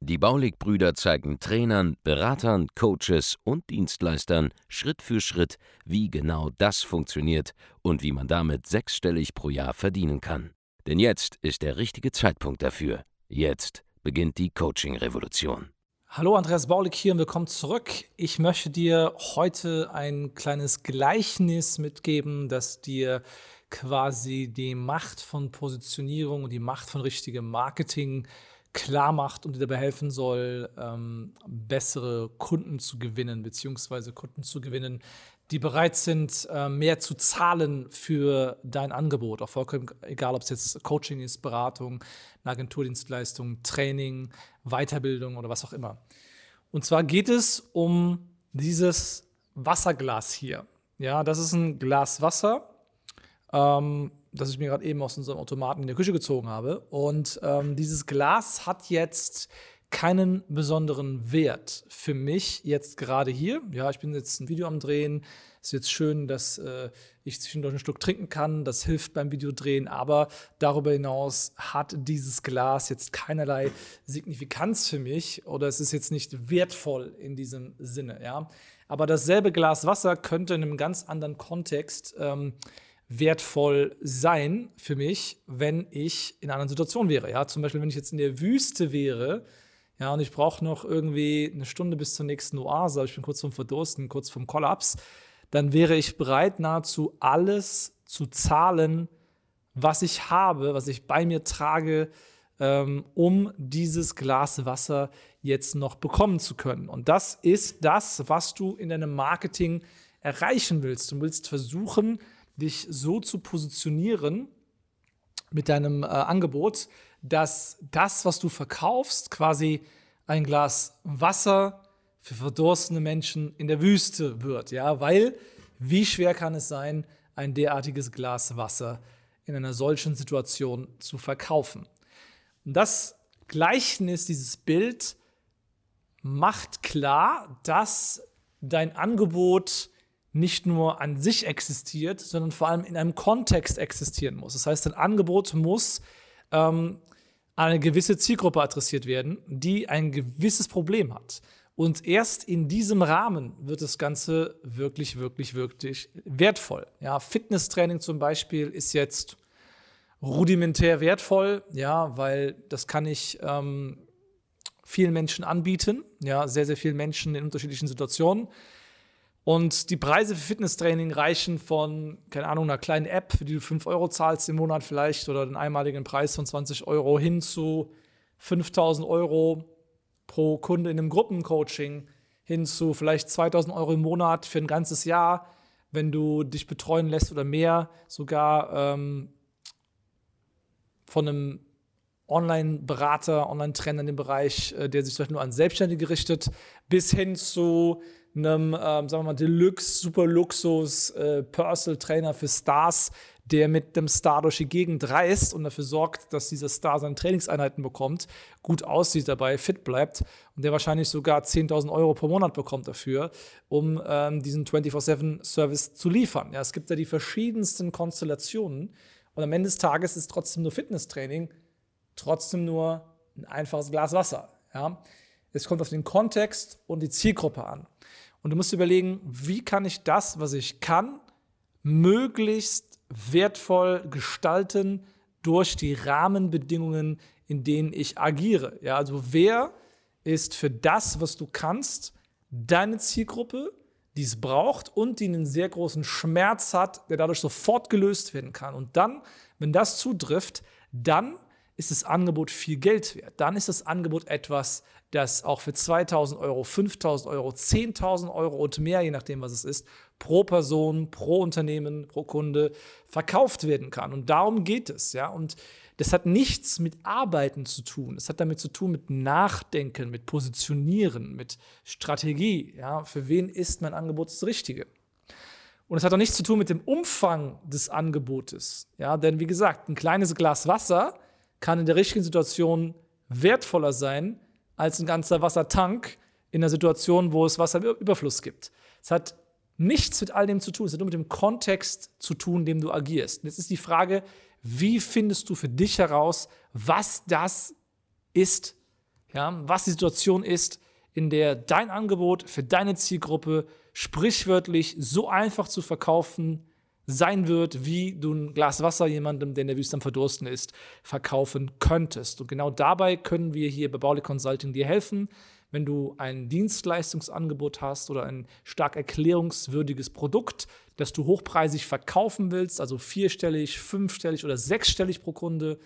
Die Baulig-Brüder zeigen Trainern, Beratern, Coaches und Dienstleistern Schritt für Schritt, wie genau das funktioniert und wie man damit sechsstellig pro Jahr verdienen kann. Denn jetzt ist der richtige Zeitpunkt dafür. Jetzt beginnt die Coaching-Revolution. Hallo, Andreas Baulig hier und willkommen zurück. Ich möchte dir heute ein kleines Gleichnis mitgeben, das dir quasi die Macht von Positionierung und die Macht von richtigem Marketing klar macht und dir dabei helfen soll, ähm, bessere Kunden zu gewinnen, beziehungsweise Kunden zu gewinnen, die bereit sind, äh, mehr zu zahlen für dein Angebot. Auch vollkommen egal, ob es jetzt Coaching ist, Beratung, eine Agenturdienstleistung, Training, Weiterbildung oder was auch immer. Und zwar geht es um dieses Wasserglas hier. Ja, das ist ein Glas Wasser. Ähm, das ich mir gerade eben aus unserem Automaten in der Küche gezogen habe. Und ähm, dieses Glas hat jetzt keinen besonderen Wert für mich jetzt gerade hier. Ja, ich bin jetzt ein Video am Drehen. Ist jetzt schön, dass äh, ich zwischendurch ein Stück trinken kann. Das hilft beim Videodrehen. Aber darüber hinaus hat dieses Glas jetzt keinerlei Signifikanz für mich oder es ist jetzt nicht wertvoll in diesem Sinne. Ja, aber dasselbe Glas Wasser könnte in einem ganz anderen Kontext ähm, wertvoll sein für mich, wenn ich in einer anderen Situation wäre. Ja, zum Beispiel, wenn ich jetzt in der Wüste wäre, ja, und ich brauche noch irgendwie eine Stunde bis zur nächsten Oase, ich bin kurz vorm Verdursten, kurz vorm Kollaps, dann wäre ich bereit, nahezu alles zu zahlen, was ich habe, was ich bei mir trage, ähm, um dieses Glas Wasser jetzt noch bekommen zu können. Und das ist das, was du in deinem Marketing erreichen willst. Du willst versuchen, dich so zu positionieren mit deinem äh, Angebot, dass das, was du verkaufst, quasi ein Glas Wasser für verdurstende Menschen in der Wüste wird. Ja, weil wie schwer kann es sein, ein derartiges Glas Wasser in einer solchen Situation zu verkaufen? Und das Gleichnis, dieses Bild macht klar, dass dein Angebot nicht nur an sich existiert, sondern vor allem in einem Kontext existieren muss. Das heißt, ein Angebot muss ähm, eine gewisse Zielgruppe adressiert werden, die ein gewisses Problem hat. Und erst in diesem Rahmen wird das Ganze wirklich, wirklich, wirklich wertvoll. Ja, Fitnesstraining zum Beispiel ist jetzt rudimentär wertvoll, ja, weil das kann ich ähm, vielen Menschen anbieten, ja, sehr, sehr vielen Menschen in unterschiedlichen Situationen. Und die Preise für Fitnesstraining reichen von, keine Ahnung, einer kleinen App, für die du 5 Euro zahlst im Monat vielleicht oder den einmaligen Preis von 20 Euro hin zu 5000 Euro pro Kunde in einem Gruppencoaching, hin zu vielleicht 2000 Euro im Monat für ein ganzes Jahr, wenn du dich betreuen lässt oder mehr, sogar ähm, von einem Online-Berater, Online-Trainer in dem Bereich, äh, der sich vielleicht nur an Selbstständige richtet, bis hin zu einem, ähm, sagen wir mal, Deluxe, Super Luxus äh, Personal Trainer für Stars, der mit dem Star durch die Gegend reist und dafür sorgt, dass dieser Star seine Trainingseinheiten bekommt, gut aussieht dabei, fit bleibt und der wahrscheinlich sogar 10.000 Euro pro Monat bekommt dafür, um ähm, diesen 24-7-Service zu liefern. Ja, es gibt ja die verschiedensten Konstellationen und am Ende des Tages ist trotzdem nur Fitnesstraining trotzdem nur ein einfaches Glas Wasser. Ja? Es kommt auf den Kontext und die Zielgruppe an. Und du musst überlegen, wie kann ich das, was ich kann, möglichst wertvoll gestalten durch die Rahmenbedingungen, in denen ich agiere. Ja, also wer ist für das, was du kannst, deine Zielgruppe, die es braucht und die einen sehr großen Schmerz hat, der dadurch sofort gelöst werden kann. Und dann, wenn das zutrifft, dann ist das Angebot viel Geld wert. Dann ist das Angebot etwas, das auch für 2000 Euro, 5000 Euro, 10.000 Euro und mehr, je nachdem, was es ist, pro Person, pro Unternehmen, pro Kunde verkauft werden kann. Und darum geht es, ja. Und das hat nichts mit Arbeiten zu tun. Es hat damit zu tun mit Nachdenken, mit Positionieren, mit Strategie, ja. Für wen ist mein Angebot das Richtige? Und es hat auch nichts zu tun mit dem Umfang des Angebotes. Ja, denn wie gesagt, ein kleines Glas Wasser kann in der richtigen Situation wertvoller sein als ein ganzer Wassertank in einer Situation, wo es Wasserüberfluss gibt. Es hat nichts mit all dem zu tun. Es hat nur mit dem Kontext zu tun, in dem du agierst. Und jetzt ist die Frage, wie findest du für dich heraus, was das ist, ja, was die Situation ist, in der dein Angebot für deine Zielgruppe sprichwörtlich so einfach zu verkaufen sein wird, wie du ein Glas Wasser jemandem, der in der Wüste am Verdursten ist, verkaufen könntest. Und genau dabei können wir hier bei Bauli Consulting dir helfen wenn du ein Dienstleistungsangebot hast oder ein stark erklärungswürdiges Produkt, das du hochpreisig verkaufen willst, also vierstellig, fünfstellig oder sechsstellig pro Kunde,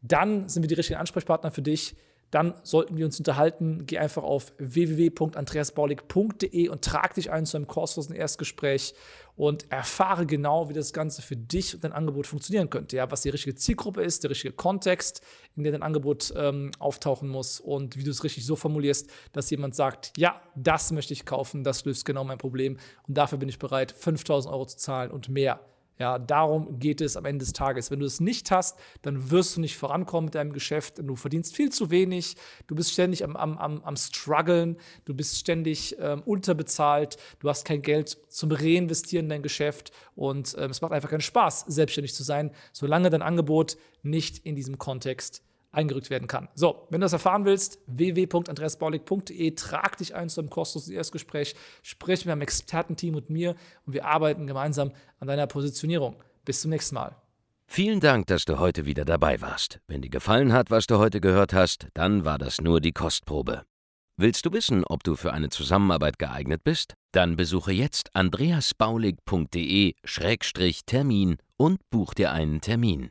dann sind wir die richtigen Ansprechpartner für dich dann sollten wir uns unterhalten. Geh einfach auf www.andreasbaulig.de und trag dich ein zu einem kostenlosen Erstgespräch und erfahre genau, wie das Ganze für dich und dein Angebot funktionieren könnte. Ja, was die richtige Zielgruppe ist, der richtige Kontext, in dem dein Angebot ähm, auftauchen muss und wie du es richtig so formulierst, dass jemand sagt, ja, das möchte ich kaufen, das löst genau mein Problem und dafür bin ich bereit, 5000 Euro zu zahlen und mehr. Ja, darum geht es am Ende des Tages. Wenn du es nicht hast, dann wirst du nicht vorankommen mit deinem Geschäft. Du verdienst viel zu wenig. Du bist ständig am, am, am, am struggeln. Du bist ständig ähm, unterbezahlt. Du hast kein Geld zum Reinvestieren in dein Geschäft. Und ähm, es macht einfach keinen Spaß, selbstständig zu sein, solange dein Angebot nicht in diesem Kontext eingerückt werden kann. So, wenn du das erfahren willst, www.andreasbaulig.de, trag dich ein zu einem kostenlosen Erstgespräch, sprich mit einem Expertenteam und mir und wir arbeiten gemeinsam an deiner Positionierung. Bis zum nächsten Mal. Vielen Dank, dass du heute wieder dabei warst. Wenn dir gefallen hat, was du heute gehört hast, dann war das nur die Kostprobe. Willst du wissen, ob du für eine Zusammenarbeit geeignet bist? Dann besuche jetzt andreasbaulig.de-termin und buch dir einen Termin.